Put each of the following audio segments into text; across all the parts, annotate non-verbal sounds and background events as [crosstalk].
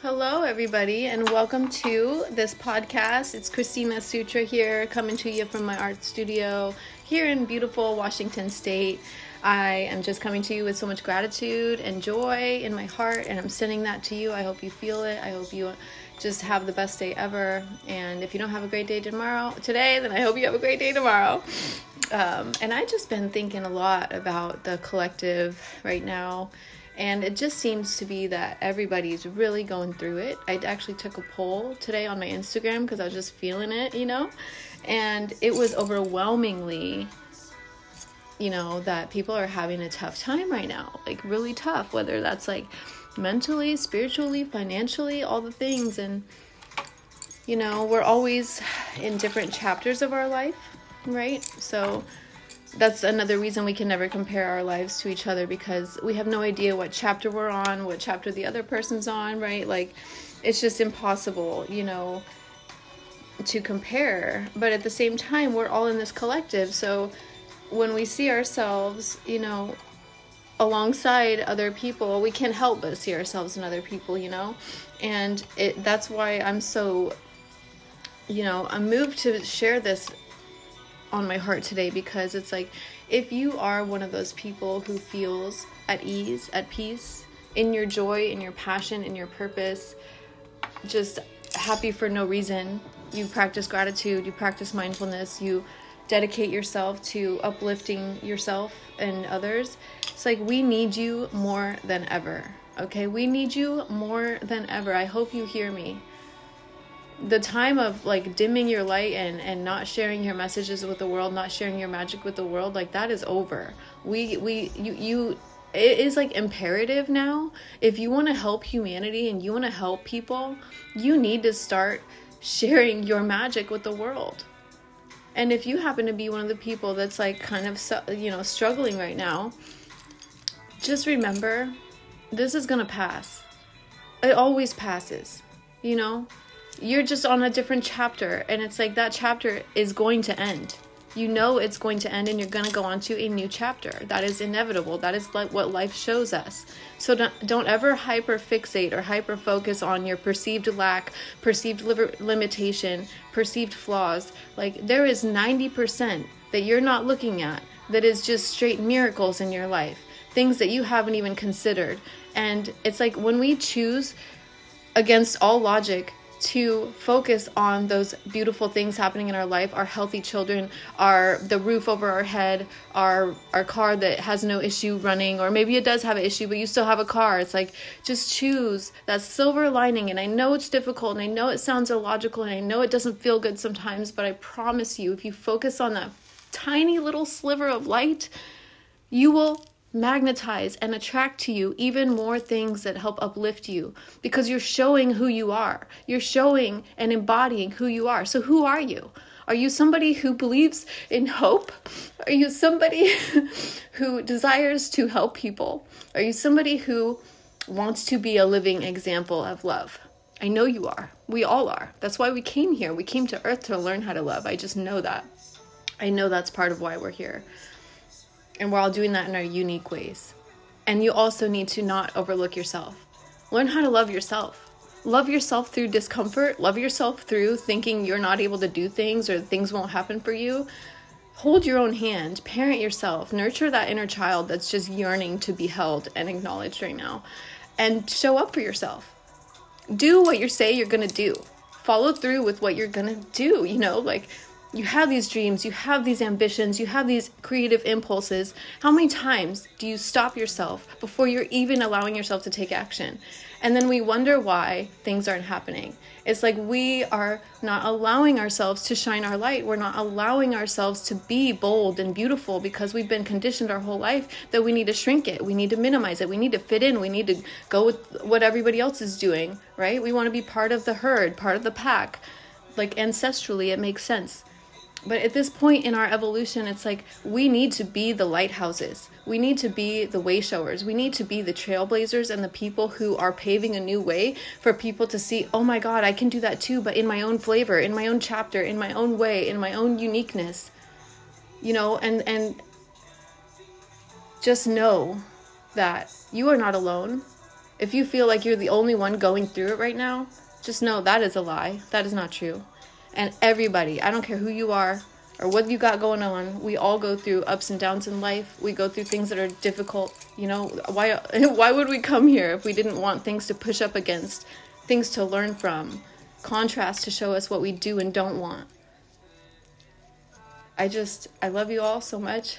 Hello, everybody, and welcome to this podcast. It's Christina Sutra here, coming to you from my art studio here in beautiful Washington State. I am just coming to you with so much gratitude and joy in my heart, and I'm sending that to you. I hope you feel it. I hope you just have the best day ever. And if you don't have a great day tomorrow, today, then I hope you have a great day tomorrow. Um, and I just been thinking a lot about the collective right now and it just seems to be that everybody's really going through it. I actually took a poll today on my Instagram because I was just feeling it, you know, and it was overwhelmingly, you know, that people are having a tough time right now, like really tough, whether that's like mentally, spiritually, financially, all the things. And, you know, we're always in different chapters of our life, right? So, that's another reason we can never compare our lives to each other because we have no idea what chapter we're on, what chapter the other person's on, right? Like, it's just impossible, you know, to compare. But at the same time, we're all in this collective. So when we see ourselves, you know, alongside other people, we can't help but see ourselves in other people, you know? And it that's why I'm so you know, I'm moved to share this on my heart today because it's like if you are one of those people who feels at ease, at peace, in your joy, in your passion, in your purpose, just happy for no reason, you practice gratitude, you practice mindfulness, you dedicate yourself to uplifting yourself and others. It's like we need you more than ever. Okay? We need you more than ever. I hope you hear me the time of like dimming your light and and not sharing your messages with the world not sharing your magic with the world like that is over. We we you you it is like imperative now. If you want to help humanity and you want to help people you need to start sharing your magic with the world. And if you happen to be one of the people that's like kind of you know struggling right now just remember this is to pass. It always passes you know you're just on a different chapter and it's like that chapter is going to end. You know it's going to end and you're going to go on to a new chapter. That is inevitable. That is like what life shows us. So don't, don't ever hyper fixate or hyper focus on your perceived lack perceived limitation perceived flaws. Like there is 90% that you're not looking at that is just straight miracles in your life things that you haven't even considered. And it's like when we choose against all logic to focus on those beautiful things happening in our life. Our healthy children our the roof over our head our our car that has no issue running or maybe it does have an issue but you still have a car. It's like just choose that silver lining. And i know it's difficult and i know it sounds illogical and i know it doesn't feel good sometimes but i promise you if you focus on that tiny little sliver of light you will magnetize and attract to you even more things that help uplift you because you're showing who you are. You're showing and embodying who you are. So, who are you? Are you somebody who believes in hope? Are you somebody [laughs] who desires to help people? Are you somebody who wants to be a living example of love? I know you are. We all are. That's why we came here. We came to Earth to learn how to love. I just know that. I know that's part of why we're here and we're all doing that in our unique ways. And you also need to not overlook yourself. Learn how to love yourself. Love yourself through discomfort, love yourself through thinking you're not able to do things or things won't happen for you. Hold your own hand, parent yourself, nurture that inner child that's just yearning to be held and acknowledged right now, and show up for yourself. Do what you say you're gonna do. Follow through with what you're gonna do, you know, like you have these dreams, you have these ambitions, you have these creative impulses. How many times do you stop yourself before you're even allowing yourself to take action? And then we wonder why things aren't happening. It's like we are not allowing ourselves to shine our light. We're not allowing ourselves to be bold and beautiful because we've been conditioned our whole life that we need to shrink it. We need to minimize it. We need to fit in. We need to go with what everybody else is doing, right? We want to be part of the herd, part of the pack. Like ancestrally, it makes sense but at this point in our evolution it's like we need to be the lighthouses we need to be the way showers we need to be the trailblazers and the people who are paving a new way for people to see oh my god i can do that too but in my own flavor in my own chapter in my own way in my own uniqueness you know and and just know that you are not alone If you feel like you're the only one going through it right now, just know that is a lie. That is not true. And everybody, I don't care who you are or what you got going on, we all go through ups and downs in life. We go through things that are difficult. You know, why [laughs] why would we come here if we didn't want things to push up against, things to learn from, contrast to show us what we do and don't want. I just I love you all so much.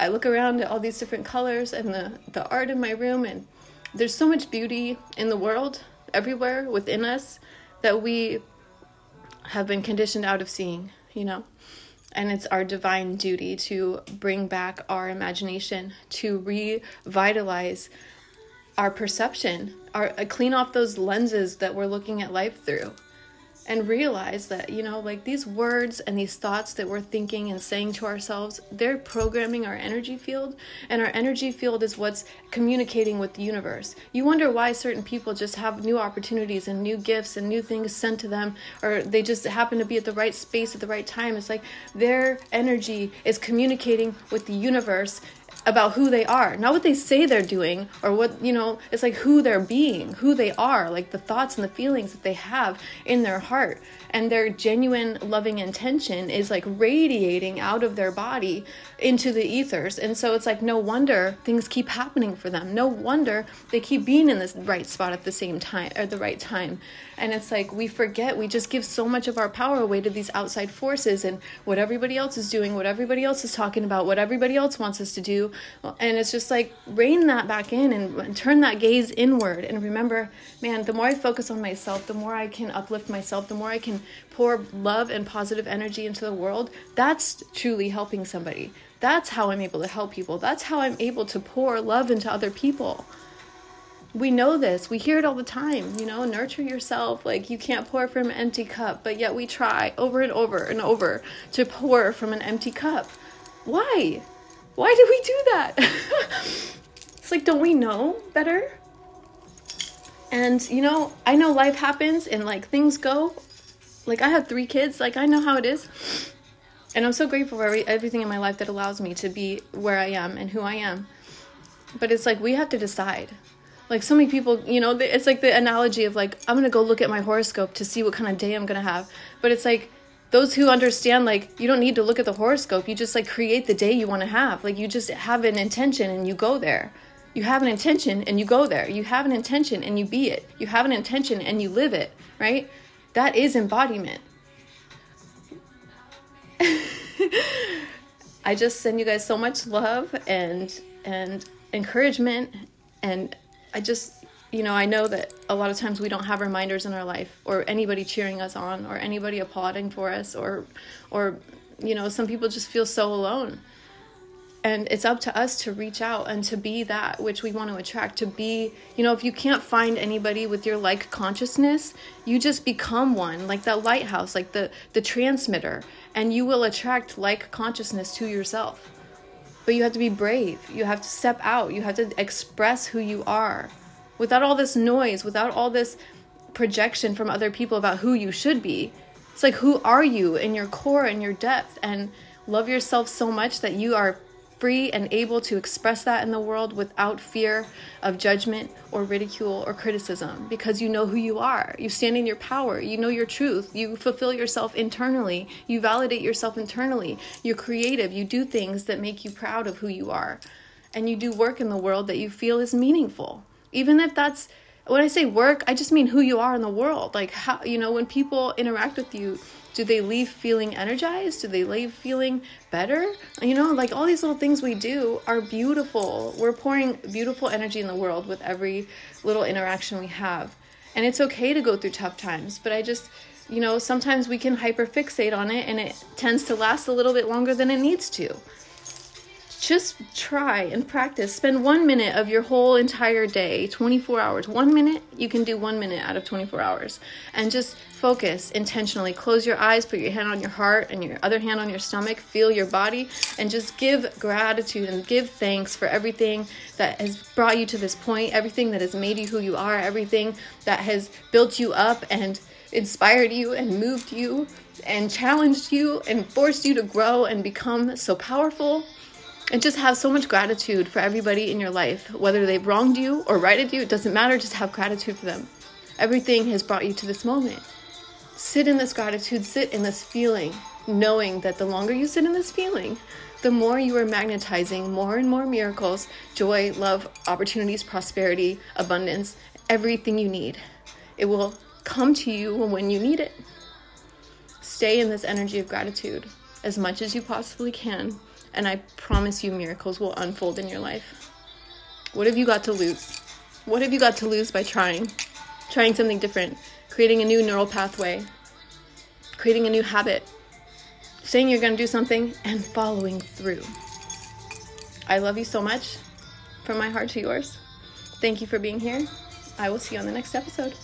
I look around at all these different colors and the, the art in my room, and there's so much beauty in the world, everywhere within us, that we have been conditioned out of seeing, you know? And it's our divine duty to bring back our imagination, to revitalize our perception, our uh, clean off those lenses that we're looking at life through and realize that, you know, like these words and these thoughts that we're thinking and saying to ourselves, they're programming our energy field, and our energy field is what's communicating with the universe. You wonder why certain people just have new opportunities and new gifts and new things sent to them, or they just happen to be at the right space at the right time. It's like their energy is communicating with the universe about who they are. Not what they say they're doing or what you know it's like who they're being who they are like the thoughts and the feelings that they have in their heart and their genuine loving intention is like radiating out of their body into the ethers. And so it's like no wonder things keep happening for them. No wonder they keep being in this right spot at the same time or the right time. And it's like we forget. We just give so much of our power away to these outside forces and what everybody else is doing what everybody else is talking about what everybody else wants us to do. And it's just like rein that back in and, and turn that gaze inward. And remember man the more i focus on myself the more i can uplift myself the more i can pour love and positive energy into the world, that's truly helping somebody. That's how I'm able to help people. That's how I'm able to pour love into other people. We know this. We hear it all the time. You know, nurture yourself. Like, you can't pour from an empty cup, but yet we try over and over and over to pour from an empty cup. Why? Why do we do that? [laughs] it's like, don't we know better? And, you know, I know life happens and like things go like I have three kids. Like I know how it is. And I'm so grateful for every, everything in my life that allows me to be where I am and who I am. But it's like we have to decide. Like so many people, you know, it's like the analogy of like I'm going to go look at my horoscope to see what kind of day I'm going to have. But it's like those who understand like you don't need to look at the horoscope. You just like create the day you want to have. Like you just have an intention and you go there. You have an intention and you go there. You have an intention and you be it. You have an intention and you live it, right? That is embodiment. I just send you guys so much love and and encouragement and I just you know, I know that a lot of times we don't have reminders in our life or anybody cheering us on or anybody applauding for us or or you know, some people just feel so alone and it's up to us to reach out and to be that which we want to attract to be you know if you can't find anybody with your like consciousness you just become one like that lighthouse like the the transmitter and you will attract like consciousness to yourself. But you have to be brave. You have to step out. You have to express who you are. Without all this noise without all this projection from other people about who you should be it's like who are you in your core and your depth? And love yourself so much that you are free and able to express that in the world without fear of judgment or ridicule or criticism because you know who you are. You stand in your power. You know your truth. You fulfill yourself internally. You validate yourself internally. You're creative. You do things that make you proud of who you are. And you do work in the world that you feel is meaningful. Even if that's when I say work, I just mean who you are in the world. Like how you know when people interact with you, do they leave feeling energized? Do they leave feeling better? You know, like all these little things we do are beautiful. We're pouring beautiful energy in the world with every little interaction we have. And it's okay to go through tough times, but I just you know, sometimes we can hyperfixate on it and it tends to last a little bit longer than it needs to just try and practice. Spend one minute of your whole entire day, 24 hours. One minute, you can do one minute out of 24 hours. And just focus intentionally. Close your eyes, put your hand on your heart and your other hand on your stomach. Feel your body and just give gratitude and give thanks for everything that has brought you to this point, everything that has made you who you are, everything that has built you up and inspired you and moved you and challenged you and forced you to grow and become so powerful and just have so much gratitude for everybody in your life. Whether they've wronged you or righted you, it doesn't matter. Just have gratitude for them. Everything has brought you to this moment. Sit in this gratitude, sit in this feeling, knowing that the longer you sit in this feeling, the more you are magnetizing more and more miracles, joy, love, opportunities, prosperity, abundance, everything you need. It will come to you when you need it. Stay in this energy of gratitude as much as you possibly can, and I promise you miracles will unfold in your life. What have you got to lose? What have you got to lose by trying? Trying something different, creating a new neural pathway, creating a new habit, saying you're going to do something and following through. I love you so much. From my heart to yours. Thank you for being here. I will see you on the next episode.